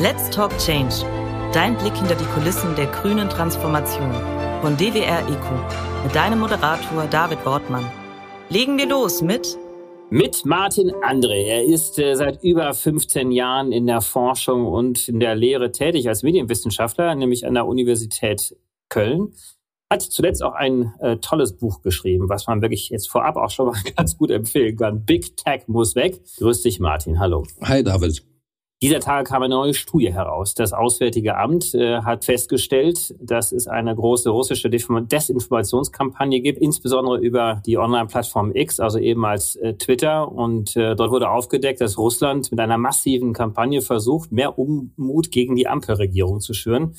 Let's Talk Change. Dein Blick hinter die Kulissen der grünen Transformation von DWR ECO mit deinem Moderator David Wortmann. Legen wir los mit mit Martin André. Er ist äh, seit über 15 Jahren in der Forschung und in der Lehre tätig als Medienwissenschaftler, nämlich an der Universität Köln. Hat zuletzt auch ein äh, tolles Buch geschrieben, was man wirklich jetzt vorab auch schon mal ganz gut empfehlen kann. Big Tech muss weg. Grüß dich, Martin. Hallo. Hi, David. Dieser Tage kam eine neue Studie heraus. Das Auswärtige Amt äh, hat festgestellt, dass es eine große russische Desinformationskampagne gibt, insbesondere über die Online-Plattform X, also eben als äh, Twitter. Und äh, dort wurde aufgedeckt, dass Russland mit einer massiven Kampagne versucht, mehr Unmut gegen die Ampelregierung zu schüren.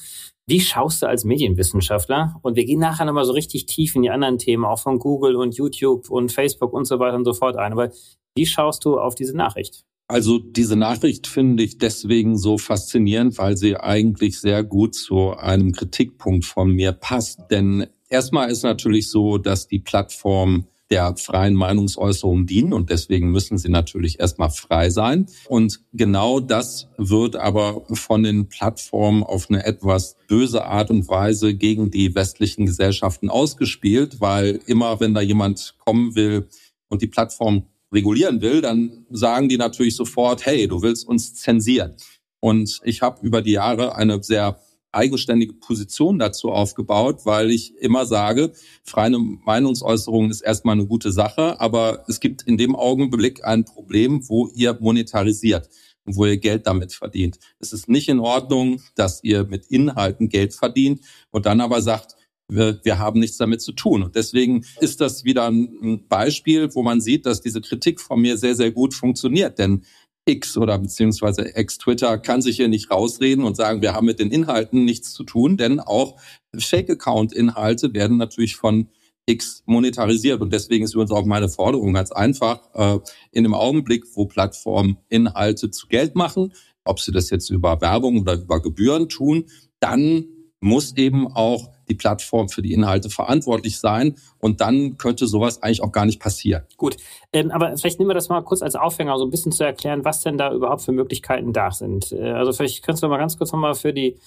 Wie schaust du als Medienwissenschaftler? Und wir gehen nachher nochmal so richtig tief in die anderen Themen, auch von Google und YouTube und Facebook und so weiter und so fort ein. Aber wie schaust du auf diese Nachricht? Also diese Nachricht finde ich deswegen so faszinierend, weil sie eigentlich sehr gut zu einem Kritikpunkt von mir passt. Denn erstmal ist natürlich so, dass die Plattform der freien Meinungsäußerung dienen und deswegen müssen sie natürlich erstmal frei sein. Und genau das wird aber von den Plattformen auf eine etwas böse Art und Weise gegen die westlichen Gesellschaften ausgespielt, weil immer wenn da jemand kommen will und die Plattform regulieren will, dann sagen die natürlich sofort, hey, du willst uns zensieren. Und ich habe über die Jahre eine sehr eigenständige Position dazu aufgebaut, weil ich immer sage, freie Meinungsäußerung ist erstmal eine gute Sache, aber es gibt in dem Augenblick ein Problem, wo ihr monetarisiert und wo ihr Geld damit verdient. Es ist nicht in Ordnung, dass ihr mit Inhalten Geld verdient und dann aber sagt, wir, wir haben nichts damit zu tun. Und deswegen ist das wieder ein Beispiel, wo man sieht, dass diese Kritik von mir sehr, sehr gut funktioniert. Denn X oder beziehungsweise Ex-Twitter kann sich hier nicht rausreden und sagen, wir haben mit den Inhalten nichts zu tun, denn auch Fake-Account-Inhalte werden natürlich von X monetarisiert. Und deswegen ist übrigens auch meine Forderung ganz einfach, äh, in dem Augenblick, wo Plattformen Inhalte zu Geld machen, ob sie das jetzt über Werbung oder über Gebühren tun, dann muss eben auch die Plattform für die Inhalte verantwortlich sein. Und dann könnte sowas eigentlich auch gar nicht passieren. Gut, ähm, aber vielleicht nehmen wir das mal kurz als Aufhänger, so ein bisschen zu erklären, was denn da überhaupt für Möglichkeiten da sind. Äh, also vielleicht könntest du mal ganz kurz nochmal für die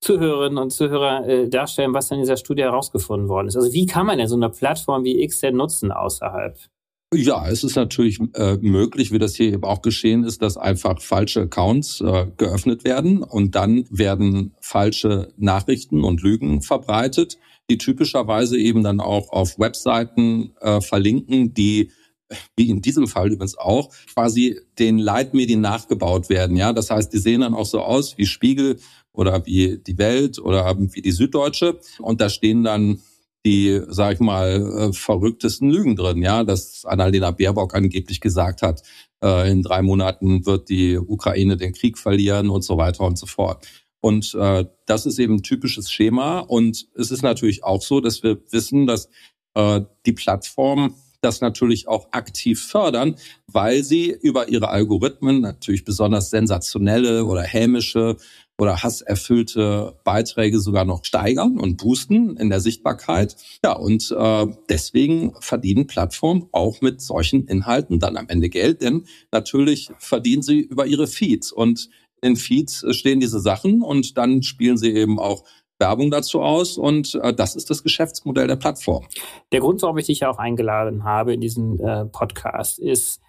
Zuhörerinnen und Zuhörer äh, darstellen, was denn in dieser Studie herausgefunden worden ist. Also wie kann man denn so eine Plattform wie X denn nutzen außerhalb ja, es ist natürlich äh, möglich, wie das hier eben auch geschehen ist, dass einfach falsche Accounts äh, geöffnet werden und dann werden falsche Nachrichten und Lügen verbreitet, die typischerweise eben dann auch auf Webseiten äh, verlinken, die wie in diesem Fall übrigens auch, quasi den Leitmedien nachgebaut werden. Ja, das heißt, die sehen dann auch so aus wie Spiegel oder wie die Welt oder wie die Süddeutsche. Und da stehen dann die, sag ich mal, äh, verrücktesten Lügen drin, ja, dass Annalena Baerbock angeblich gesagt hat, äh, in drei Monaten wird die Ukraine den Krieg verlieren und so weiter und so fort. Und äh, das ist eben ein typisches Schema. Und es ist natürlich auch so, dass wir wissen, dass äh, die Plattformen das natürlich auch aktiv fördern, weil sie über ihre Algorithmen natürlich besonders sensationelle oder hämische oder hasserfüllte Beiträge sogar noch steigern und boosten in der Sichtbarkeit. Ja, und äh, deswegen verdienen Plattformen auch mit solchen Inhalten dann am Ende Geld, denn natürlich verdienen sie über ihre Feeds und in Feeds stehen diese Sachen und dann spielen sie eben auch Werbung dazu aus und äh, das ist das Geschäftsmodell der Plattform. Der Grund, warum ich dich auch eingeladen habe in diesen äh, Podcast, ist,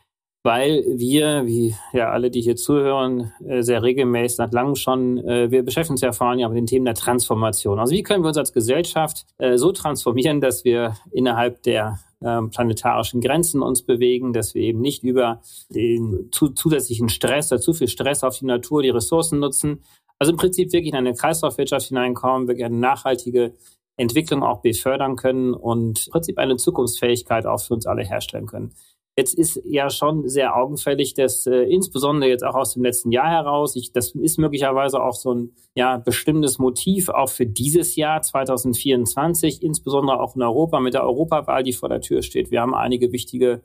weil wir, wie ja alle, die hier zuhören, äh, sehr regelmäßig seit langem schon, äh, wir beschäftigen uns ja vor allem mit den Themen der Transformation. Also wie können wir uns als Gesellschaft äh, so transformieren, dass wir innerhalb der ähm, planetarischen Grenzen uns bewegen, dass wir eben nicht über den zusätzlichen Stress oder zu viel Stress auf die Natur, die Ressourcen nutzen. Also im Prinzip wirklich in eine Kreislaufwirtschaft hineinkommen, wirklich eine nachhaltige Entwicklung auch befördern können und im Prinzip eine Zukunftsfähigkeit auch für uns alle herstellen können. Jetzt ist ja schon sehr augenfällig, dass äh, insbesondere jetzt auch aus dem letzten Jahr heraus, ich, das ist möglicherweise auch so ein ja, bestimmtes Motiv auch für dieses Jahr 2024, insbesondere auch in Europa mit der Europawahl, die vor der Tür steht. Wir haben einige wichtige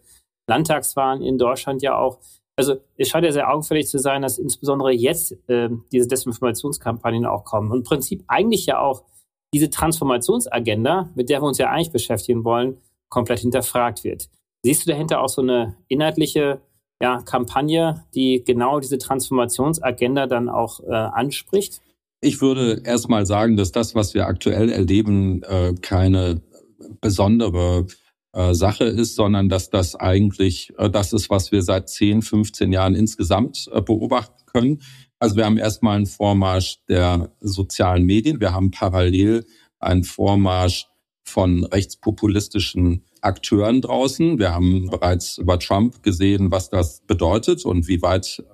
Landtagswahlen in Deutschland ja auch. Also es scheint ja sehr augenfällig zu sein, dass insbesondere jetzt äh, diese Desinformationskampagnen auch kommen. Und im Prinzip eigentlich ja auch diese Transformationsagenda, mit der wir uns ja eigentlich beschäftigen wollen, komplett hinterfragt wird. Siehst du dahinter auch so eine inhaltliche ja, Kampagne, die genau diese Transformationsagenda dann auch äh, anspricht? Ich würde erstmal sagen, dass das, was wir aktuell erleben, äh, keine besondere äh, Sache ist, sondern dass das eigentlich äh, das ist, was wir seit 10, 15 Jahren insgesamt äh, beobachten können. Also wir haben erstmal einen Vormarsch der sozialen Medien. Wir haben parallel einen Vormarsch von rechtspopulistischen Akteuren draußen. Wir haben bereits über Trump gesehen, was das bedeutet und wie weit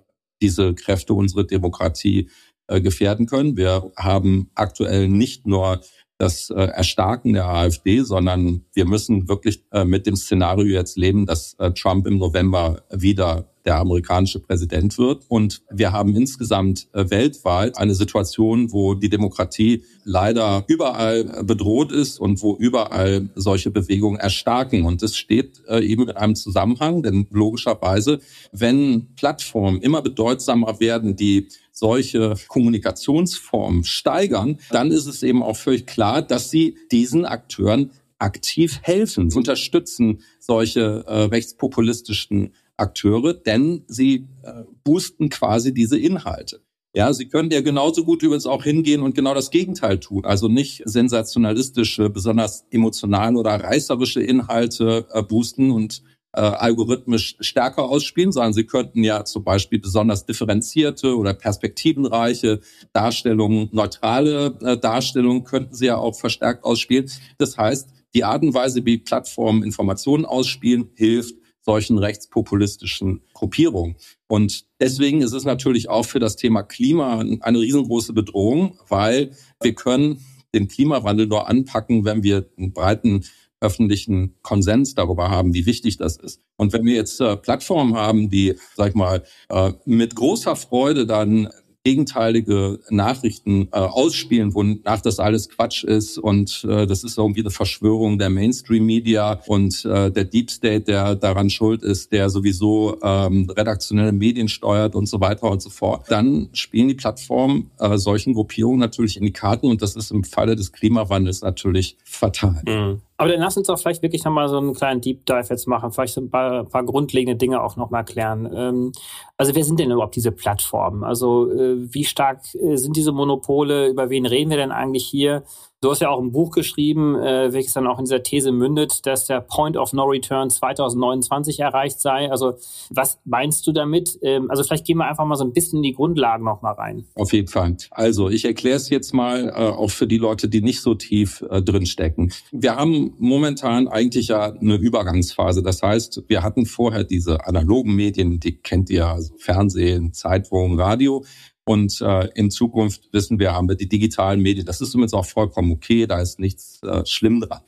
diese Kräfte unsere Demokratie äh, gefährden können. Wir haben aktuell nicht nur das äh, Erstarken der AfD, sondern wir müssen wirklich äh, mit dem Szenario jetzt leben, dass Trump im November wieder der amerikanische Präsident wird. Und wir haben insgesamt äh, weltweit eine Situation, wo die Demokratie leider überall bedroht ist und wo überall solche Bewegungen erstarken. Und es steht äh, eben in einem Zusammenhang, denn logischerweise, wenn Plattformen immer bedeutsamer werden, die solche Kommunikationsformen steigern, dann ist es eben auch völlig klar, dass sie diesen Akteuren aktiv helfen, unterstützen solche äh, rechtspopulistischen Akteure, denn sie äh, boosten quasi diese Inhalte. Ja, Sie können ja genauso gut übrigens auch hingehen und genau das Gegenteil tun. Also nicht sensationalistische, besonders emotionale oder reißerische Inhalte äh, boosten und äh, algorithmisch stärker ausspielen, sondern Sie könnten ja zum Beispiel besonders differenzierte oder perspektivenreiche Darstellungen, neutrale äh, Darstellungen könnten Sie ja auch verstärkt ausspielen. Das heißt, die Art und Weise, wie Plattformen Informationen ausspielen, hilft solchen rechtspopulistischen Gruppierungen. Und deswegen ist es natürlich auch für das Thema Klima eine riesengroße Bedrohung, weil wir können den Klimawandel nur anpacken, wenn wir einen breiten öffentlichen Konsens darüber haben, wie wichtig das ist. Und wenn wir jetzt äh, Plattformen haben, die, sag ich mal, äh, mit großer Freude dann gegenteilige Nachrichten äh, ausspielen, wonach das alles Quatsch ist und äh, das ist irgendwie eine Verschwörung der Mainstream-Media und äh, der Deep State, der daran schuld ist, der sowieso ähm, redaktionelle Medien steuert und so weiter und so fort. Dann spielen die Plattformen äh, solchen Gruppierungen natürlich in die Karten und das ist im Falle des Klimawandels natürlich fatal. Mhm. Aber dann lass uns doch vielleicht wirklich nochmal so einen kleinen Deep Dive jetzt machen, vielleicht so ein paar, paar grundlegende Dinge auch nochmal klären. Ähm, also wer sind denn überhaupt diese Plattformen? Also äh, wie stark äh, sind diese Monopole? Über wen reden wir denn eigentlich hier? Du hast ja auch ein Buch geschrieben, äh, welches dann auch in dieser These mündet, dass der Point of No Return 2029 erreicht sei. Also was meinst du damit? Ähm, also vielleicht gehen wir einfach mal so ein bisschen in die Grundlagen noch mal rein. Auf jeden Fall. Also ich erkläre es jetzt mal äh, auch für die Leute, die nicht so tief äh, drin stecken. Wir haben momentan eigentlich ja eine Übergangsphase. Das heißt, wir hatten vorher diese analogen Medien, die kennt ihr, also Fernsehen, Zeitung, Radio. Und äh, in Zukunft wissen wir, haben wir die digitalen Medien. Das ist übrigens auch vollkommen okay, da ist nichts äh, schlimm dran.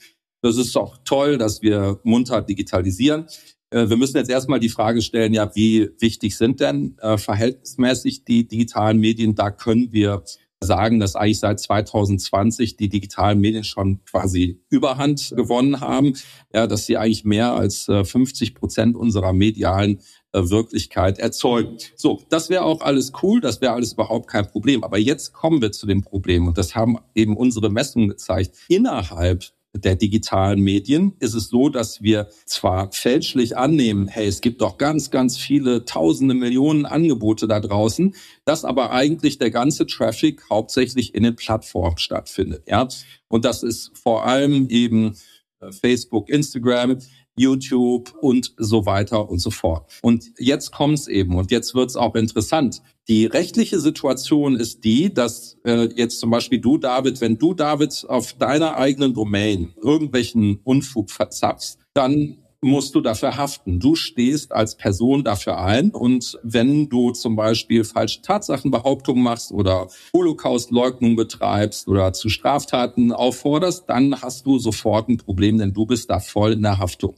Das ist auch toll, dass wir munter digitalisieren. Äh, wir müssen jetzt erstmal die Frage stellen, ja, wie wichtig sind denn äh, verhältnismäßig die digitalen Medien? Da können wir sagen, dass eigentlich seit 2020 die digitalen Medien schon quasi Überhand gewonnen haben, ja, dass sie eigentlich mehr als 50 äh, Prozent unserer medialen Wirklichkeit erzeugen. So, das wäre auch alles cool, das wäre alles überhaupt kein Problem. Aber jetzt kommen wir zu dem Problem und das haben eben unsere Messungen gezeigt. Innerhalb der digitalen Medien ist es so, dass wir zwar fälschlich annehmen, hey, es gibt doch ganz, ganz viele tausende Millionen Angebote da draußen, dass aber eigentlich der ganze Traffic hauptsächlich in den Plattformen stattfindet, ja. Und das ist vor allem eben äh, Facebook, Instagram, YouTube und so weiter und so fort. Und jetzt kommt's eben und jetzt wird's auch interessant. Die rechtliche Situation ist die, dass äh, jetzt zum Beispiel du, David, wenn du, David, auf deiner eigenen Domain irgendwelchen Unfug verzapfst, dann musst du dafür haften. Du stehst als Person dafür ein und wenn du zum Beispiel falsche Tatsachenbehauptungen machst oder Holocaust-Leugnung betreibst oder zu Straftaten aufforderst, dann hast du sofort ein Problem, denn du bist da voll in der Haftung.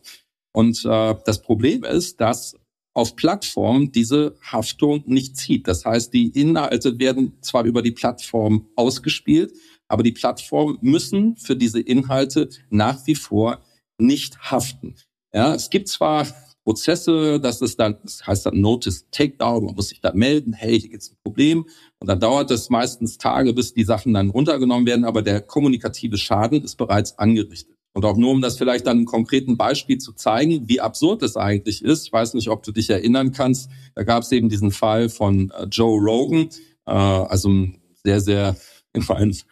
Und äh, das Problem ist, dass auf Plattformen diese Haftung nicht zieht. Das heißt, die Inhalte werden zwar über die Plattform ausgespielt, aber die Plattformen müssen für diese Inhalte nach wie vor nicht haften. Ja, es gibt zwar Prozesse, das ist dann, das heißt dann Notice Takedown, man muss sich da melden, hey, hier gibt's ein Problem. Und dann dauert es meistens Tage, bis die Sachen dann runtergenommen werden, aber der kommunikative Schaden ist bereits angerichtet. Und auch nur, um das vielleicht dann einem konkreten Beispiel zu zeigen, wie absurd es eigentlich ist. Ich weiß nicht, ob du dich erinnern kannst. Da gab es eben diesen Fall von äh, Joe Rogan, äh, also ein sehr, sehr in meinen Augen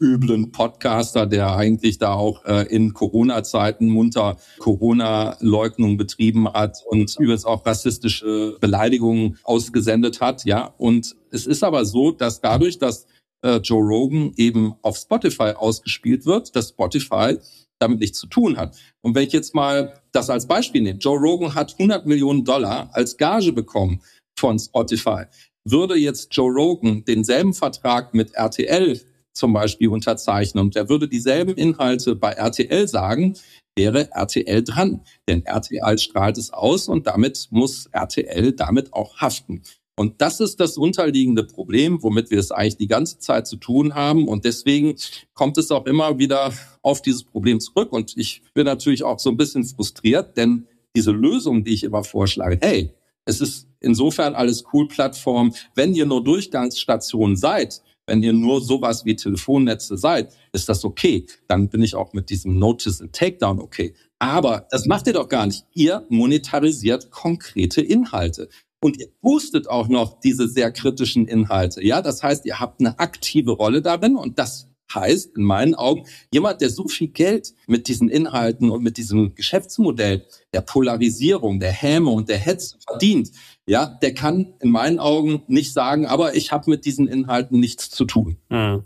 üblen Podcaster, der eigentlich da auch äh, in Corona-Zeiten munter Corona-Leugnung betrieben hat und übrigens auch rassistische Beleidigungen ausgesendet hat. Ja, und es ist aber so, dass dadurch, dass äh, Joe Rogan eben auf Spotify ausgespielt wird, dass Spotify damit nichts zu tun hat. Und wenn ich jetzt mal das als Beispiel nehme, Joe Rogan hat 100 Millionen Dollar als Gage bekommen von Spotify. Würde jetzt Joe Rogan denselben Vertrag mit RTL zum Beispiel unterzeichnen und er würde dieselben Inhalte bei RTL sagen, wäre RTL dran. Denn RTL strahlt es aus und damit muss RTL damit auch haften. Und das ist das unterliegende Problem, womit wir es eigentlich die ganze Zeit zu tun haben. Und deswegen kommt es auch immer wieder auf dieses Problem zurück. Und ich bin natürlich auch so ein bisschen frustriert, denn diese Lösung, die ich immer vorschlage, hey, es ist insofern alles cool Plattform. Wenn ihr nur Durchgangsstation seid, wenn ihr nur sowas wie Telefonnetze seid, ist das okay. Dann bin ich auch mit diesem Notice and Takedown okay. Aber das macht ihr doch gar nicht. Ihr monetarisiert konkrete Inhalte. Und ihr boostet auch noch diese sehr kritischen Inhalte. Ja, das heißt, ihr habt eine aktive Rolle darin und das heißt in meinen Augen, jemand, der so viel Geld mit diesen Inhalten und mit diesem Geschäftsmodell der Polarisierung, der Häme und der Hetze verdient, ja, der kann in meinen Augen nicht sagen, aber ich habe mit diesen Inhalten nichts zu tun. Mhm.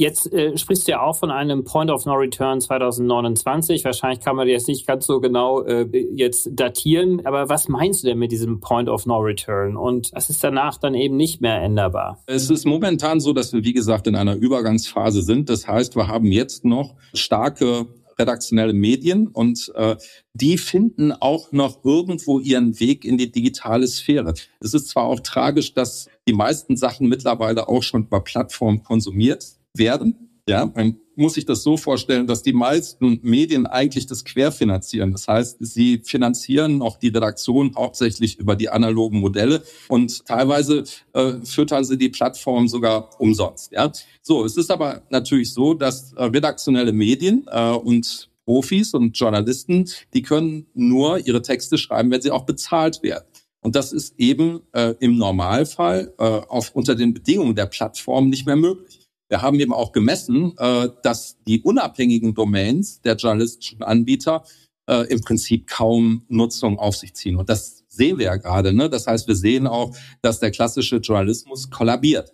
Jetzt äh, sprichst du ja auch von einem Point of No Return 2029. Wahrscheinlich kann man jetzt nicht ganz so genau äh, jetzt datieren, aber was meinst du denn mit diesem Point of No Return? Und was ist danach dann eben nicht mehr änderbar? Es ist momentan so, dass wir, wie gesagt, in einer Übergangsphase sind. Das heißt, wir haben jetzt noch starke redaktionelle Medien und äh, die finden auch noch irgendwo ihren Weg in die digitale Sphäre. Es ist zwar auch tragisch, dass die meisten Sachen mittlerweile auch schon über Plattformen konsumiert werden. Ja, man muss sich das so vorstellen, dass die meisten Medien eigentlich das querfinanzieren. Das heißt, sie finanzieren auch die Redaktion hauptsächlich über die analogen Modelle und teilweise äh, füttern sie die Plattform sogar umsonst. Ja, so. Es ist aber natürlich so, dass äh, redaktionelle Medien äh, und Profis und Journalisten, die können nur ihre Texte schreiben, wenn sie auch bezahlt werden. Und das ist eben äh, im Normalfall äh, auf, unter den Bedingungen der Plattform nicht mehr möglich. Wir haben eben auch gemessen, äh, dass die unabhängigen Domains der journalistischen Anbieter äh, im Prinzip kaum Nutzung auf sich ziehen. Und das sehen wir ja gerade. Ne? Das heißt, wir sehen auch, dass der klassische Journalismus kollabiert.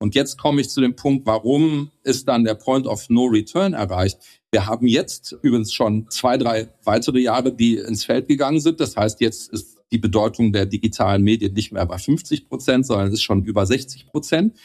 Und jetzt komme ich zu dem Punkt, warum ist dann der Point of No Return erreicht? Wir haben jetzt übrigens schon zwei, drei weitere Jahre, die ins Feld gegangen sind. Das heißt, jetzt ist die Bedeutung der digitalen Medien nicht mehr bei 50 Prozent, sondern ist schon über 60 Prozent.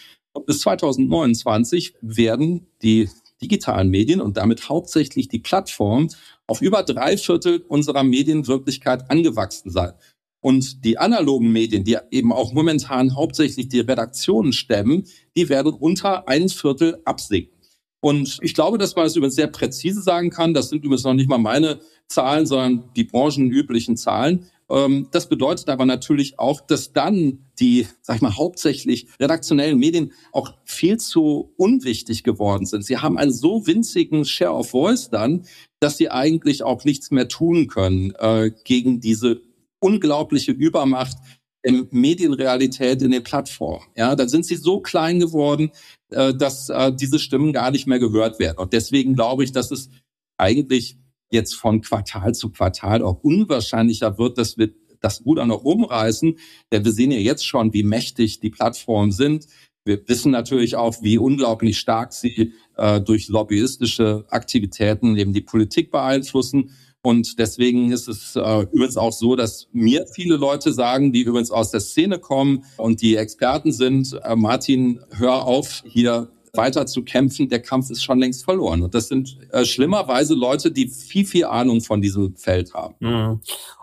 Bis 2029 werden die digitalen Medien und damit hauptsächlich die Plattform auf über drei Viertel unserer Medienwirklichkeit angewachsen sein. Und die analogen Medien, die eben auch momentan hauptsächlich die Redaktionen stemmen, die werden unter ein Viertel absinken. Und ich glaube, dass man es das übrigens sehr präzise sagen kann. Das sind übrigens noch nicht mal meine Zahlen, sondern die branchenüblichen Zahlen. Ähm, das bedeutet aber natürlich auch, dass dann die, sag ich mal, hauptsächlich redaktionellen Medien auch viel zu unwichtig geworden sind. Sie haben einen so winzigen Share of Voice dann, dass sie eigentlich auch nichts mehr tun können äh, gegen diese unglaubliche Übermacht in Medienrealität in den Plattformen. Ja, dann sind sie so klein geworden, äh, dass äh, diese Stimmen gar nicht mehr gehört werden. Und deswegen glaube ich, dass es eigentlich jetzt von Quartal zu Quartal auch unwahrscheinlicher wird, dass wir das Ruder noch umreißen. Denn wir sehen ja jetzt schon, wie mächtig die Plattformen sind. Wir wissen natürlich auch, wie unglaublich stark sie äh, durch lobbyistische Aktivitäten eben die Politik beeinflussen. Und deswegen ist es äh, übrigens auch so, dass mir viele Leute sagen, die übrigens aus der Szene kommen und die Experten sind, äh, Martin, hör auf, hier weiter zu kämpfen, der Kampf ist schon längst verloren. Und das sind äh, schlimmerweise Leute, die viel, viel Ahnung von diesem Feld haben. Mhm.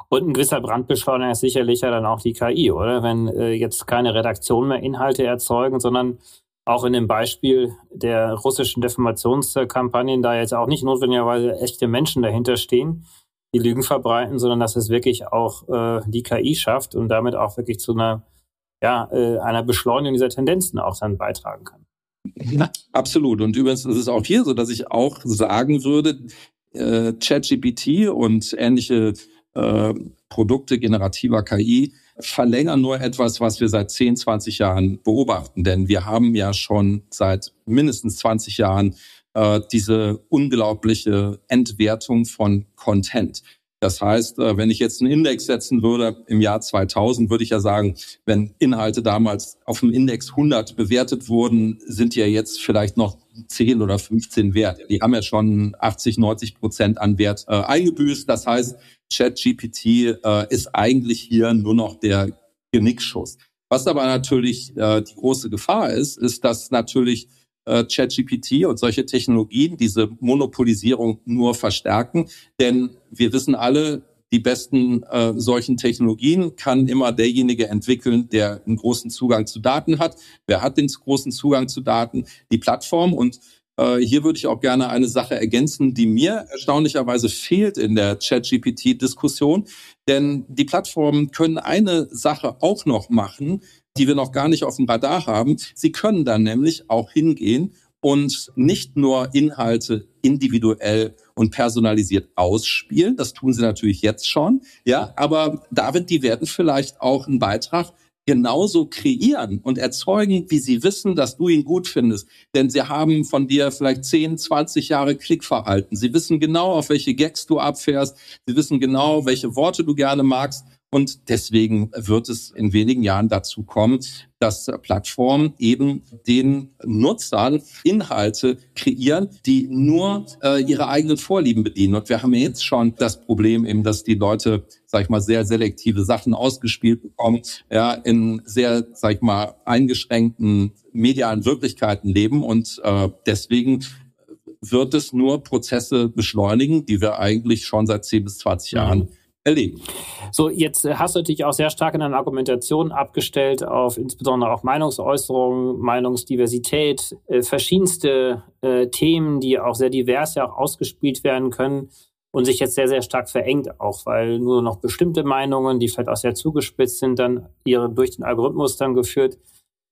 Und ein gewisser Brandbeschleuniger ist sicherlich ja dann auch die KI, oder? Wenn äh, jetzt keine Redaktion mehr Inhalte erzeugen, sondern auch in dem Beispiel der russischen Deformationskampagnen da jetzt auch nicht notwendigerweise echte Menschen dahinter stehen, die Lügen verbreiten, sondern dass es wirklich auch äh, die KI schafft und damit auch wirklich zu einer, ja, äh, einer Beschleunigung dieser Tendenzen auch dann beitragen kann. Absolut. Und übrigens ist es auch hier so, dass ich auch sagen würde, äh, ChatGPT und ähnliche äh, Produkte generativer KI verlängern nur etwas, was wir seit 10, 20 Jahren beobachten. Denn wir haben ja schon seit mindestens 20 Jahren äh, diese unglaubliche Entwertung von Content. Das heißt, äh, wenn ich jetzt einen Index setzen würde im Jahr 2000, würde ich ja sagen, wenn Inhalte damals auf dem Index 100 bewertet wurden, sind ja jetzt vielleicht noch 10 oder 15 wert. Die haben ja schon 80, 90 Prozent an Wert äh, eingebüßt. Das heißt, ChatGPT äh, ist eigentlich hier nur noch der Genickschuss. Was aber natürlich äh, die große Gefahr ist, ist, dass natürlich äh, ChatGPT und solche Technologien diese Monopolisierung nur verstärken. Denn wir wissen alle, die besten äh, solchen Technologien kann immer derjenige entwickeln, der einen großen Zugang zu Daten hat. Wer hat den großen Zugang zu Daten? Die Plattform. Und äh, hier würde ich auch gerne eine Sache ergänzen, die mir erstaunlicherweise fehlt in der ChatGPT-Diskussion. Denn die Plattformen können eine Sache auch noch machen, die wir noch gar nicht auf dem Radar haben. Sie können dann nämlich auch hingehen und nicht nur Inhalte individuell und personalisiert ausspielen. Das tun sie natürlich jetzt schon. Ja, aber David, die werden vielleicht auch einen Beitrag genauso kreieren und erzeugen, wie sie wissen, dass du ihn gut findest. Denn sie haben von dir vielleicht 10, 20 Jahre Klickverhalten. Sie wissen genau, auf welche Gags du abfährst. Sie wissen genau, welche Worte du gerne magst. Und deswegen wird es in wenigen Jahren dazu kommen, dass Plattformen eben den Nutzern Inhalte kreieren, die nur äh, ihre eigenen Vorlieben bedienen. Und wir haben jetzt schon das Problem eben, dass die Leute, sag ich mal, sehr selektive Sachen ausgespielt bekommen, ja, in sehr, sag ich mal, eingeschränkten medialen Wirklichkeiten leben. Und äh, deswegen wird es nur Prozesse beschleunigen, die wir eigentlich schon seit 10 bis 20 Jahren erleben. So, jetzt äh, hast du natürlich auch sehr stark in deiner Argumentation abgestellt auf insbesondere auch Meinungsäußerungen, Meinungsdiversität, äh, verschiedenste äh, Themen, die auch sehr divers ja auch ausgespielt werden können und sich jetzt sehr, sehr stark verengt auch, weil nur noch bestimmte Meinungen, die vielleicht auch sehr zugespitzt sind, dann ihre durch den Algorithmus dann geführt,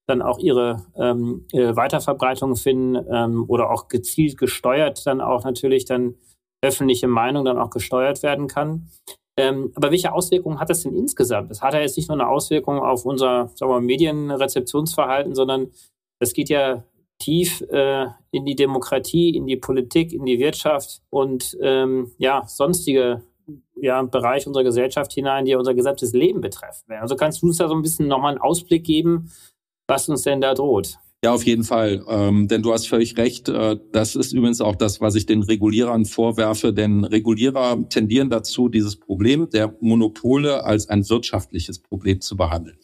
dann auch ihre ähm, äh, Weiterverbreitung finden ähm, oder auch gezielt gesteuert dann auch natürlich dann öffentliche Meinung dann auch gesteuert werden kann. Ähm, aber welche Auswirkungen hat das denn insgesamt? Das hat ja jetzt nicht nur eine Auswirkung auf unser sagen wir, Medienrezeptionsverhalten, sondern das geht ja tief äh, in die Demokratie, in die Politik, in die Wirtschaft und ähm, ja, sonstige ja, Bereich unserer Gesellschaft hinein, die ja unser gesamtes Leben betreffen. Also kannst du uns da so ein bisschen nochmal einen Ausblick geben, was uns denn da droht? Ja, auf jeden Fall. Ähm, denn du hast völlig recht. Äh, das ist übrigens auch das, was ich den Regulierern vorwerfe. Denn Regulierer tendieren dazu, dieses Problem der Monopole als ein wirtschaftliches Problem zu behandeln.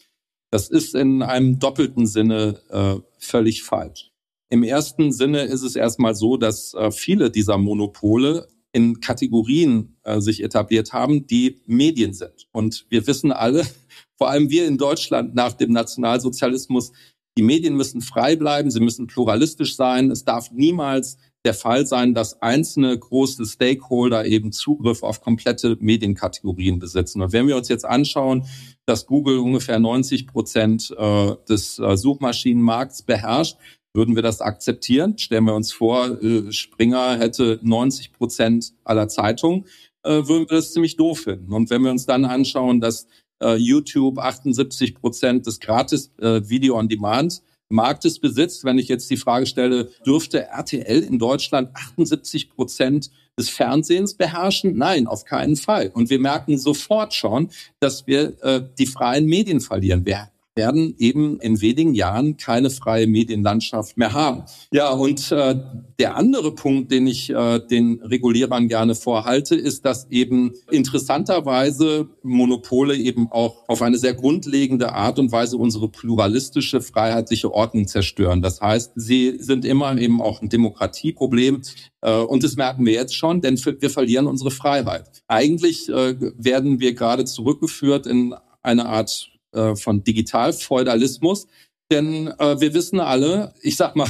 Das ist in einem doppelten Sinne äh, völlig falsch. Im ersten Sinne ist es erstmal so, dass äh, viele dieser Monopole in Kategorien äh, sich etabliert haben, die Medien sind. Und wir wissen alle, vor allem wir in Deutschland nach dem Nationalsozialismus, die Medien müssen frei bleiben, sie müssen pluralistisch sein. Es darf niemals der Fall sein, dass einzelne große Stakeholder eben Zugriff auf komplette Medienkategorien besitzen. Und wenn wir uns jetzt anschauen, dass Google ungefähr 90 Prozent äh, des äh, Suchmaschinenmarkts beherrscht, würden wir das akzeptieren? Stellen wir uns vor, äh, Springer hätte 90 Prozent aller Zeitungen, würden wir das ziemlich doof finden. Und wenn wir uns dann anschauen, dass YouTube 78 Prozent des gratis äh, Video on Demand Marktes besitzt. Wenn ich jetzt die Frage stelle, dürfte RTL in Deutschland 78 Prozent des Fernsehens beherrschen? Nein, auf keinen Fall. Und wir merken sofort schon, dass wir äh, die freien Medien verlieren. Wir werden eben in wenigen Jahren keine freie Medienlandschaft mehr haben. Ja, und äh, der andere Punkt, den ich äh, den Regulierern gerne vorhalte, ist, dass eben interessanterweise Monopole eben auch auf eine sehr grundlegende Art und Weise unsere pluralistische, freiheitliche Ordnung zerstören. Das heißt, sie sind immer eben auch ein Demokratieproblem. Äh, und das merken wir jetzt schon, denn wir verlieren unsere Freiheit. Eigentlich äh, werden wir gerade zurückgeführt in eine Art äh, von Digitalfeudalismus. Denn äh, wir wissen alle, ich sag mal,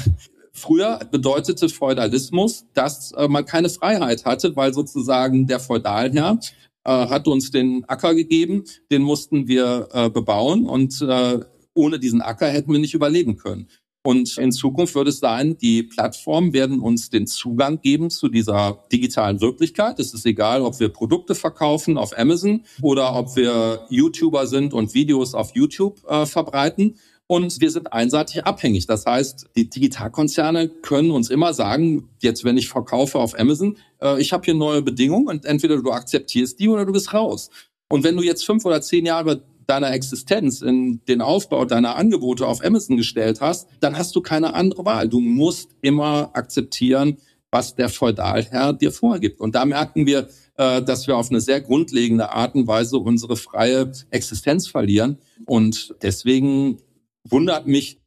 früher bedeutete Feudalismus, dass äh, man keine Freiheit hatte, weil sozusagen der Feudalherr äh, hat uns den Acker gegeben, den mussten wir äh, bebauen und äh, ohne diesen Acker hätten wir nicht überleben können. Und in Zukunft wird es sein, die Plattformen werden uns den Zugang geben zu dieser digitalen Wirklichkeit. Es ist egal, ob wir Produkte verkaufen auf Amazon oder ob wir YouTuber sind und Videos auf YouTube äh, verbreiten. Und wir sind einseitig abhängig. Das heißt, die Digitalkonzerne können uns immer sagen, jetzt wenn ich verkaufe auf Amazon, äh, ich habe hier neue Bedingungen und entweder du akzeptierst die oder du bist raus. Und wenn du jetzt fünf oder zehn Jahre deiner Existenz in den Aufbau deiner Angebote auf Amazon gestellt hast, dann hast du keine andere Wahl. Du musst immer akzeptieren, was der Feudalherr dir vorgibt. Und da merken wir, äh, dass wir auf eine sehr grundlegende Art und Weise unsere freie Existenz verlieren. Und deswegen wundert mich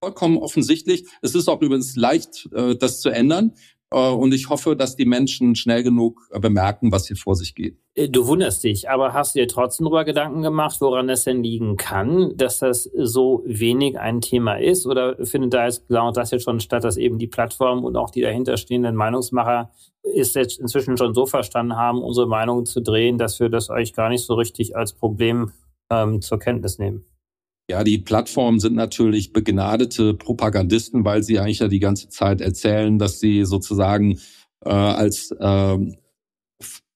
vollkommen offensichtlich. Es ist auch übrigens leicht, äh, das zu ändern. Äh, und ich hoffe, dass die Menschen schnell genug äh, bemerken, was hier vor sich geht. Äh, du wunderst dich, aber hast du dir trotzdem darüber Gedanken gemacht, woran es denn liegen kann, dass das so wenig ein Thema ist? Oder findet da jetzt genau das jetzt schon statt, dass eben die Plattform und auch die dahinterstehenden Meinungsmacher ist jetzt inzwischen schon so verstanden haben, unsere Meinung zu drehen, dass wir das euch gar nicht so richtig als Problem ähm, zur Kenntnis nehmen? Ja, die Plattformen sind natürlich begnadete Propagandisten, weil sie eigentlich ja die ganze Zeit erzählen, dass sie sozusagen äh, als äh,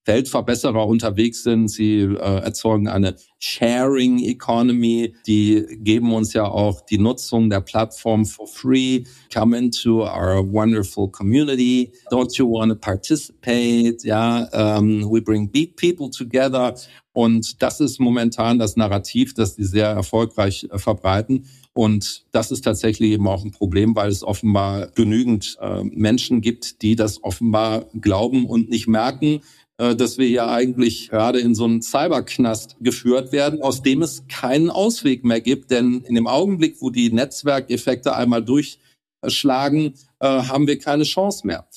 Weltverbesserer unterwegs sind. Sie äh, erzeugen eine Sharing Economy. Die geben uns ja auch die Nutzung der Plattform for free. Come into our wonderful community. Don't you want to participate? Ja, um, we bring big people together. Und das ist momentan das Narrativ, das die sehr erfolgreich äh, verbreiten. Und das ist tatsächlich eben auch ein Problem, weil es offenbar genügend äh, Menschen gibt, die das offenbar glauben und nicht merken, äh, dass wir hier eigentlich gerade in so einen Cyberknast geführt werden, aus dem es keinen Ausweg mehr gibt. Denn in dem Augenblick, wo die Netzwerkeffekte einmal durchschlagen, haben wir keine Chance mehr.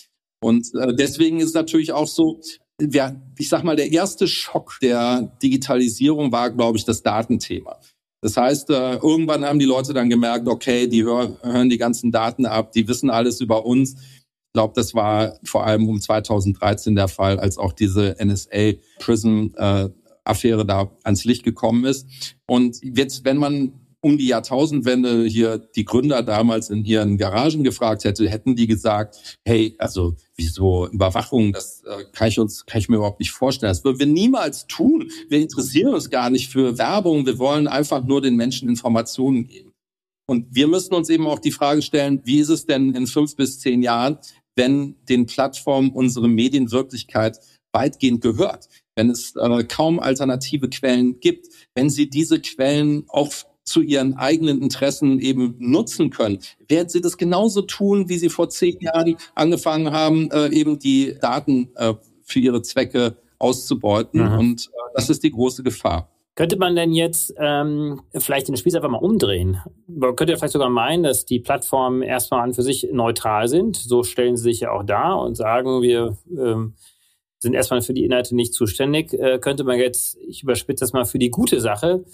Und deswegen ist natürlich auch so, ja, ich sag mal, der erste Schock der Digitalisierung war, glaube ich, das Datenthema. Das heißt, äh, irgendwann haben die Leute dann gemerkt, okay, die hör, hören die ganzen Daten ab, die wissen alles über uns. Ich glaube, das war vor allem um 2013 der Fall, als auch diese NSA Prism äh, Affäre da ans Licht gekommen ist. Und jetzt, wenn man um die Jahrtausendwende hier die Gründer damals in ihren Garagen gefragt hätte, hätten die gesagt, hey, also wieso Überwachung, das äh, kann ich uns, kann ich mir überhaupt nicht vorstellen. Das würden wir niemals tun. Wir interessieren uns gar nicht für Werbung. Wir wollen einfach nur den Menschen Informationen geben. Und wir müssen uns eben auch die Frage stellen, wie ist es denn in fünf bis zehn Jahren, wenn den Plattformen unsere Medienwirklichkeit weitgehend gehört, wenn es äh, kaum alternative Quellen gibt, wenn sie diese Quellen auch zu ihren eigenen Interessen eben nutzen können, werden sie das genauso tun, wie sie vor zehn Jahren angefangen haben, äh, eben die Daten äh, für ihre Zwecke auszubeuten. Mhm. Und äh, das ist die große Gefahr. Könnte man denn jetzt ähm, vielleicht den Spieß einfach mal umdrehen? Man könnte ja vielleicht sogar meinen, dass die Plattformen erstmal an für sich neutral sind. So stellen sie sich ja auch dar und sagen, wir ähm, sind erstmal für die Inhalte nicht zuständig. Äh, könnte man jetzt, ich überspitze das mal, für die gute Sache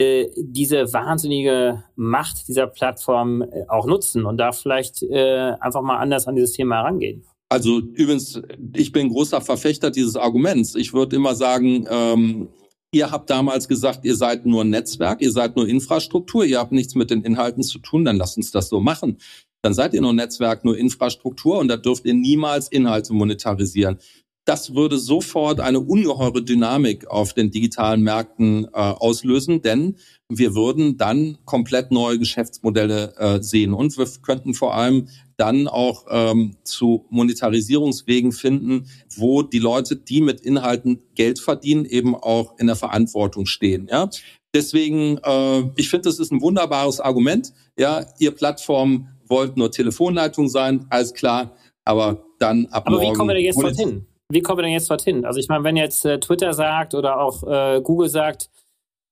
diese wahnsinnige Macht dieser Plattform äh, auch nutzen und da vielleicht äh, einfach mal anders an dieses Thema herangehen. Also übrigens, ich bin großer Verfechter dieses Arguments. Ich würde immer sagen, ähm, ihr habt damals gesagt, ihr seid nur ein Netzwerk, ihr seid nur Infrastruktur, ihr habt nichts mit den Inhalten zu tun, dann lasst uns das so machen. Dann seid ihr nur Netzwerk, nur Infrastruktur und da dürft ihr niemals Inhalte monetarisieren das würde sofort eine ungeheure Dynamik auf den digitalen Märkten äh, auslösen, denn wir würden dann komplett neue Geschäftsmodelle äh, sehen und wir könnten vor allem dann auch ähm, zu Monetarisierungswegen finden, wo die Leute, die mit Inhalten Geld verdienen, eben auch in der Verantwortung stehen. Ja? Deswegen, äh, ich finde, das ist ein wunderbares Argument. Ja, ihr Plattform wollt nur Telefonleitung sein, alles klar, aber dann ab Aber morgen. wie kommen wir denn jetzt dorthin? Wie kommen wir denn jetzt dorthin? Also ich meine, wenn jetzt äh, Twitter sagt oder auch äh, Google sagt,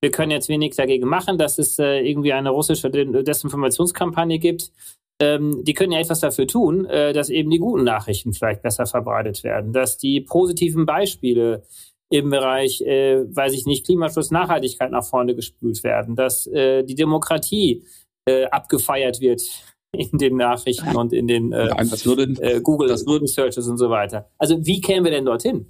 wir können jetzt wenig dagegen machen, dass es äh, irgendwie eine russische Desinformationskampagne gibt, ähm, die können ja etwas dafür tun, äh, dass eben die guten Nachrichten vielleicht besser verbreitet werden, dass die positiven Beispiele im Bereich, äh, weiß ich nicht, Klimaschutz, Nachhaltigkeit nach vorne gespült werden, dass äh, die Demokratie abgefeiert wird in den Nachrichten und in den äh, Nein, würde, äh, Google das würde, Searches und so weiter. Also wie kämen wir denn dorthin?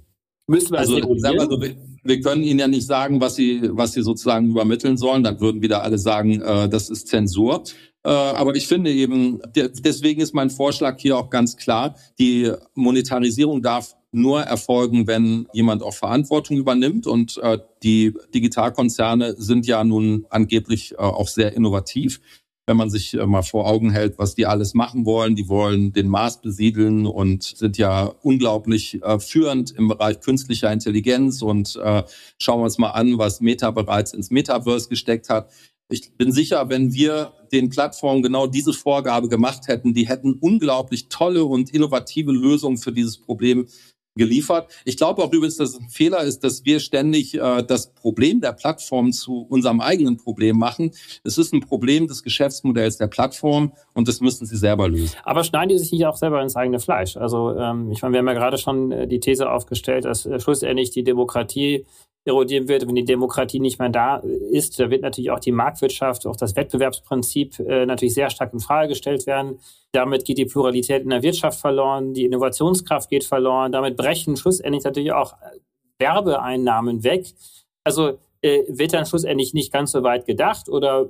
Müssen wir also, sagen so, wir können Ihnen ja nicht sagen, was Sie, was Sie sozusagen übermitteln sollen. Dann würden wieder alle sagen, äh, das ist Zensur. Äh, aber ich finde eben, deswegen ist mein Vorschlag hier auch ganz klar, die Monetarisierung darf nur erfolgen, wenn jemand auch Verantwortung übernimmt. Und äh, die Digitalkonzerne sind ja nun angeblich äh, auch sehr innovativ. Wenn man sich äh, mal vor Augen hält, was die alles machen wollen, die wollen den Mars besiedeln und sind ja unglaublich äh, führend im Bereich künstlicher Intelligenz. Und äh, schauen wir uns mal an, was Meta bereits ins Metaverse gesteckt hat. Ich bin sicher, wenn wir den Plattformen genau diese Vorgabe gemacht hätten, die hätten unglaublich tolle und innovative Lösungen für dieses Problem geliefert. Ich glaube auch übrigens, dass es ein Fehler ist, dass wir ständig äh, das Problem der Plattform zu unserem eigenen Problem machen. Es ist ein Problem des Geschäftsmodells der Plattform und das müssen sie selber lösen. Aber schneiden die sich nicht auch selber ins eigene Fleisch? Also ähm, ich meine, wir haben ja gerade schon äh, die These aufgestellt, dass äh, schlussendlich die Demokratie erodieren wird, wenn die Demokratie nicht mehr da ist, da wird natürlich auch die Marktwirtschaft, auch das Wettbewerbsprinzip äh, natürlich sehr stark in Frage gestellt werden. Damit geht die Pluralität in der Wirtschaft verloren, die Innovationskraft geht verloren, damit brechen schlussendlich natürlich auch Werbeeinnahmen weg. Also äh, wird dann schlussendlich nicht ganz so weit gedacht oder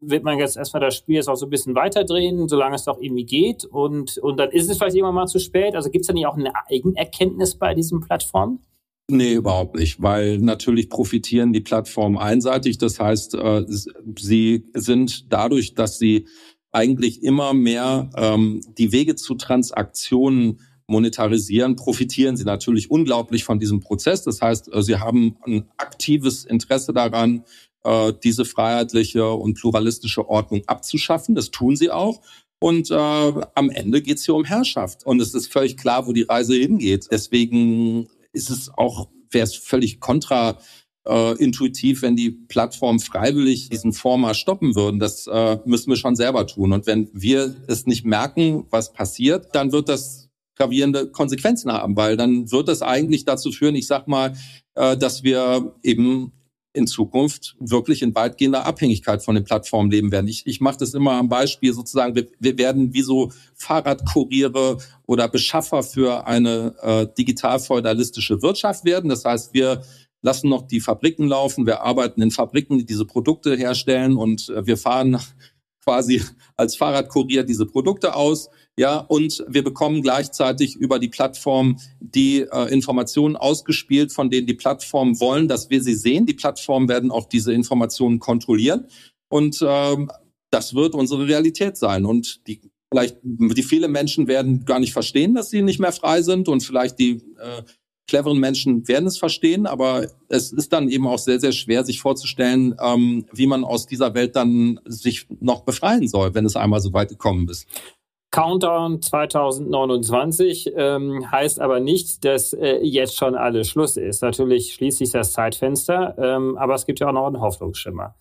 wird man jetzt erstmal das Spiel jetzt auch so ein bisschen weiterdrehen, solange es doch irgendwie geht und, und dann ist es vielleicht irgendwann mal zu spät. Also gibt es da nicht auch eine Eigenerkenntnis bei diesen Plattformen? Nee, überhaupt nicht, weil natürlich profitieren die Plattformen einseitig. Das heißt, äh, sie sind dadurch, dass sie eigentlich immer mehr ähm, die Wege zu Transaktionen monetarisieren, profitieren sie natürlich unglaublich von diesem Prozess. Das heißt, äh, sie haben ein aktives Interesse daran, äh, diese freiheitliche und pluralistische Ordnung abzuschaffen. Das tun sie auch. Und äh, am Ende geht es hier um Herrschaft. Und es ist völlig klar, wo die Reise hingeht. Deswegen ist es auch, wäre es völlig kontra äh, intuitiv, wenn die Plattformen freiwillig diesen Former stoppen würden. Das äh, müssen wir schon selber tun. Und wenn wir es nicht merken, was passiert, dann wird das gravierende Konsequenzen haben, weil dann wird das eigentlich dazu führen, ich sag mal, äh, dass wir eben in Zukunft wirklich in weitgehender Abhängigkeit von den Plattformen leben werden. Ich, ich mache das immer am Beispiel sozusagen, wir, wir werden wie so Fahrradkuriere oder Beschaffer für eine äh, digital-feudalistische Wirtschaft werden. Das heißt, wir lassen noch die Fabriken laufen, wir arbeiten in Fabriken, die diese Produkte herstellen und äh, wir fahren quasi als Fahrradkurier diese Produkte aus ja, und wir bekommen gleichzeitig über die Plattform die äh, Informationen ausgespielt, von denen die Plattformen wollen, dass wir sie sehen. Die Plattformen werden auch diese Informationen kontrollieren und äh, das wird unsere Realität sein. Und die vielleicht die viele Menschen werden gar nicht verstehen, dass sie nicht mehr frei sind und vielleicht die äh, cleveren Menschen werden es verstehen, aber es ist dann eben auch sehr, sehr schwer, sich vorzustellen, ähm, wie man aus dieser Welt dann sich noch befreien soll, wenn es einmal so weit gekommen ist. Countdown 2029 ähm, heißt aber nicht, dass äh, jetzt schon alles Schluss ist. Natürlich schließt sich das Zeitfenster, ähm, aber es gibt ja auch noch einen Hoffnungsschimmer.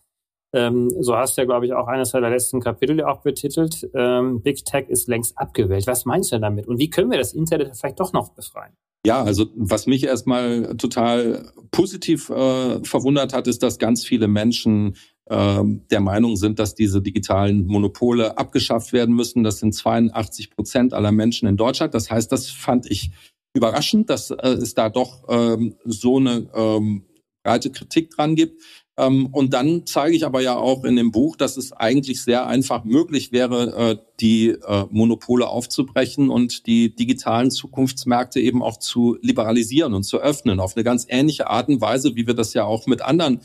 Ähm, so hast du ja, glaube ich, auch eines der letzten Kapitel auch betitelt. Ähm, Big Tech ist längst abgewählt. Was meinst du damit? Und wie können wir das Internet vielleicht doch noch befreien? Ja, also was mich erstmal total positiv äh, verwundert hat, ist, dass ganz viele Menschen ähm, der Meinung sind, dass diese digitalen Monopole abgeschafft werden müssen. Das sind 82 Prozent aller Menschen in Deutschland. Das heißt, das fand ich überraschend, dass äh, es da doch ähm, so eine ähm, breite Kritik dran gibt. Ähm, und dann zeige ich aber ja auch in dem Buch, dass es eigentlich sehr einfach möglich wäre, äh, die äh, Monopole aufzubrechen und die digitalen Zukunftsmärkte eben auch zu liberalisieren und zu öffnen auf eine ganz ähnliche Art und Weise, wie wir das ja auch mit anderen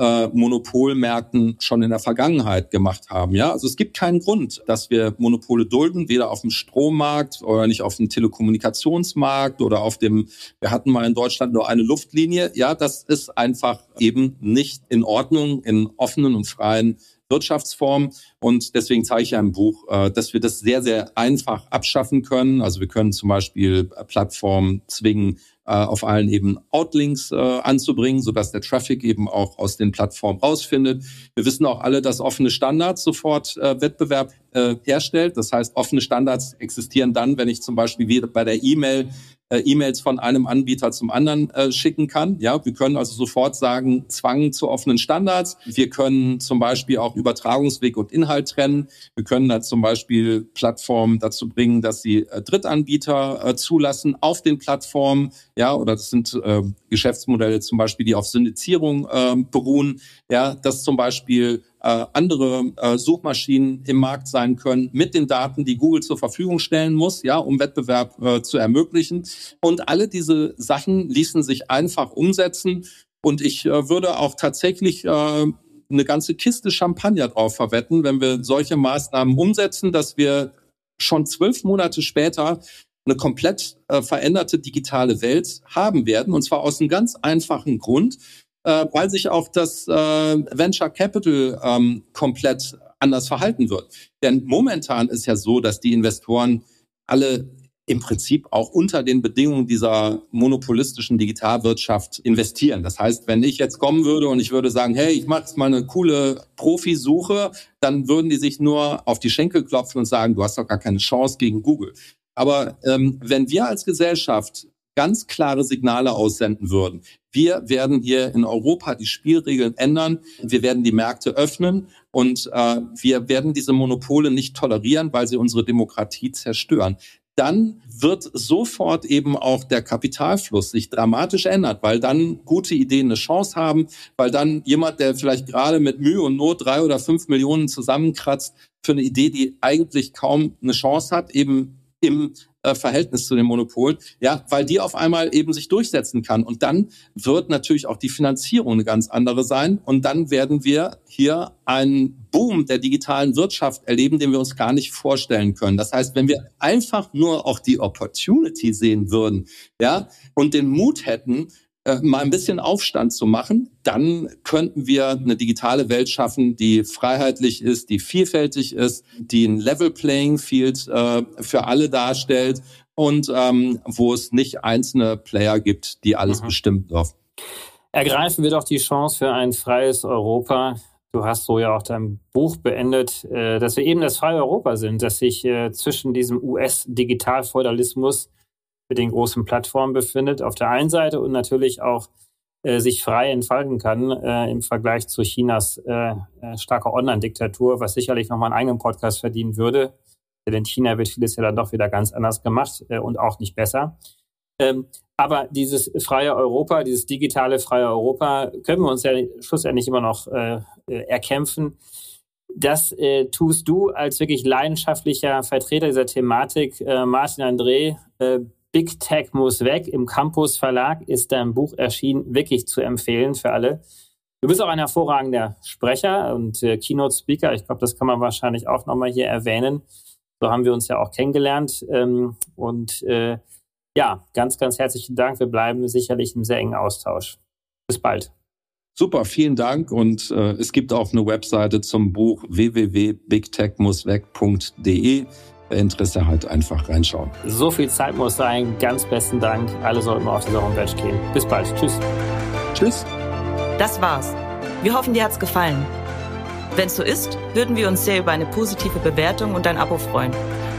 äh, Monopolmärkten schon in der Vergangenheit gemacht haben. Ja, also es gibt keinen Grund, dass wir Monopole dulden, weder auf dem Strommarkt oder nicht auf dem Telekommunikationsmarkt oder auf dem, wir hatten mal in Deutschland nur eine Luftlinie. Ja, das ist einfach eben nicht in Ordnung in offenen und freien Wirtschaftsform. Und deswegen zeige ich ja im Buch, äh, dass wir das sehr, sehr einfach abschaffen können. Also wir können zum Beispiel Plattformen zwingen, auf allen eben Outlinks äh, anzubringen, sodass der Traffic eben auch aus den Plattformen rausfindet. Wir wissen auch alle, dass offene Standards sofort äh, Wettbewerb äh, herstellt. Das heißt, offene Standards existieren dann, wenn ich zum Beispiel wie bei der E-Mail äh, E-Mails von einem Anbieter zum anderen äh, schicken kann. Ja, wir können also sofort sagen, Zwang zu offenen Standards. Wir können zum Beispiel auch Übertragungsweg und Inhalt trennen. Wir können da zum Beispiel Plattformen dazu bringen, dass sie äh, Drittanbieter äh, zulassen auf den Plattformen. ja, oder das sind äh, Geschäftsmodelle zum Beispiel, die auf Syndizierung äh, beruhen, ja, dass zum Beispiel äh, andere äh, Suchmaschinen im Markt sein können mit den Daten, die Google zur Verfügung stellen muss, ja, um Wettbewerb äh, zu ermöglichen. Und alle diese Sachen ließen sich einfach umsetzen. Und ich äh, würde auch tatsächlich äh, eine ganze Kiste Champagner drauf verwetten, wenn wir solche Maßnahmen umsetzen, dass wir schon zwölf Monate später eine komplett äh, veränderte digitale Welt haben werden. Und zwar aus einem ganz einfachen Grund, äh, weil sich auch das äh, Venture Capital ähm, komplett anders verhalten wird. Denn momentan ist ja so, dass die Investoren alle im Prinzip auch unter den Bedingungen dieser monopolistischen Digitalwirtschaft investieren. Das heißt, wenn ich jetzt kommen würde und ich würde sagen, hey, ich mache jetzt mal eine coole Profisuche, dann würden die sich nur auf die Schenkel klopfen und sagen, du hast doch gar keine Chance gegen Google. Aber ähm, wenn wir als Gesellschaft ganz klare Signale aussenden würden. Wir werden hier in Europa die Spielregeln ändern. Wir werden die Märkte öffnen und äh, wir werden diese Monopole nicht tolerieren, weil sie unsere Demokratie zerstören dann wird sofort eben auch der Kapitalfluss sich dramatisch ändern, weil dann gute Ideen eine Chance haben, weil dann jemand, der vielleicht gerade mit Mühe und Not drei oder fünf Millionen zusammenkratzt für eine Idee, die eigentlich kaum eine Chance hat, eben im äh, Verhältnis zu den Monopolen, ja, weil die auf einmal eben sich durchsetzen kann. Und dann wird natürlich auch die Finanzierung eine ganz andere sein. Und dann werden wir hier einen Boom der digitalen Wirtschaft erleben, den wir uns gar nicht vorstellen können. Das heißt, wenn wir einfach nur auch die Opportunity sehen würden, ja, und den Mut hätten, mal ein bisschen Aufstand zu machen, dann könnten wir eine digitale Welt schaffen, die freiheitlich ist, die vielfältig ist, die ein Level Playing Field äh, für alle darstellt und ähm, wo es nicht einzelne Player gibt, die alles mhm. bestimmen dürfen. Ergreifen wir doch die Chance für ein freies Europa. Du hast so ja auch dein Buch beendet, äh, dass wir eben das freie Europa sind, dass sich äh, zwischen diesem US-Digitalfeudalismus mit den großen Plattformen befindet, auf der einen Seite und natürlich auch äh, sich frei entfalten kann äh, im Vergleich zu Chinas äh, äh starker Online-Diktatur, was sicherlich nochmal einen eigenen Podcast verdienen würde. Denn in China wird vieles ja dann doch wieder ganz anders gemacht äh, und auch nicht besser. Ähm, aber dieses freie Europa, dieses digitale freie Europa, können wir uns ja schlussendlich immer noch äh, erkämpfen. Das äh, tust du als wirklich leidenschaftlicher Vertreter dieser Thematik, äh, Martin André. Big Tech muss weg. Im Campus Verlag ist dein Buch erschienen, wirklich zu empfehlen für alle. Du bist auch ein hervorragender Sprecher und äh, Keynote Speaker. Ich glaube, das kann man wahrscheinlich auch nochmal hier erwähnen. So haben wir uns ja auch kennengelernt. Ähm, und äh, ja, ganz, ganz herzlichen Dank. Wir bleiben sicherlich im sehr engen Austausch. Bis bald. Super, vielen Dank. Und äh, es gibt auch eine Webseite zum Buch www.bigtechmussweg.de. Interesse halt einfach reinschauen. So viel Zeit muss sein. Ganz besten Dank. Alle sollten mal auf dieser Homepage gehen. Bis bald. Tschüss. Tschüss. Das war's. Wir hoffen, dir hat's gefallen. Wenn es so ist, würden wir uns sehr über eine positive Bewertung und ein Abo freuen.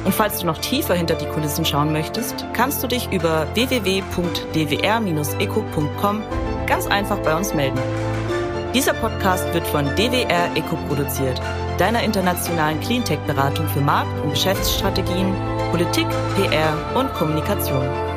Und falls du noch tiefer hinter die Kulissen schauen möchtest, kannst du dich über www.dwr-eco.com ganz einfach bei uns melden. Dieser Podcast wird von DWR Eco produziert, deiner internationalen Cleantech-Beratung für Markt- und Geschäftsstrategien, Politik, PR und Kommunikation.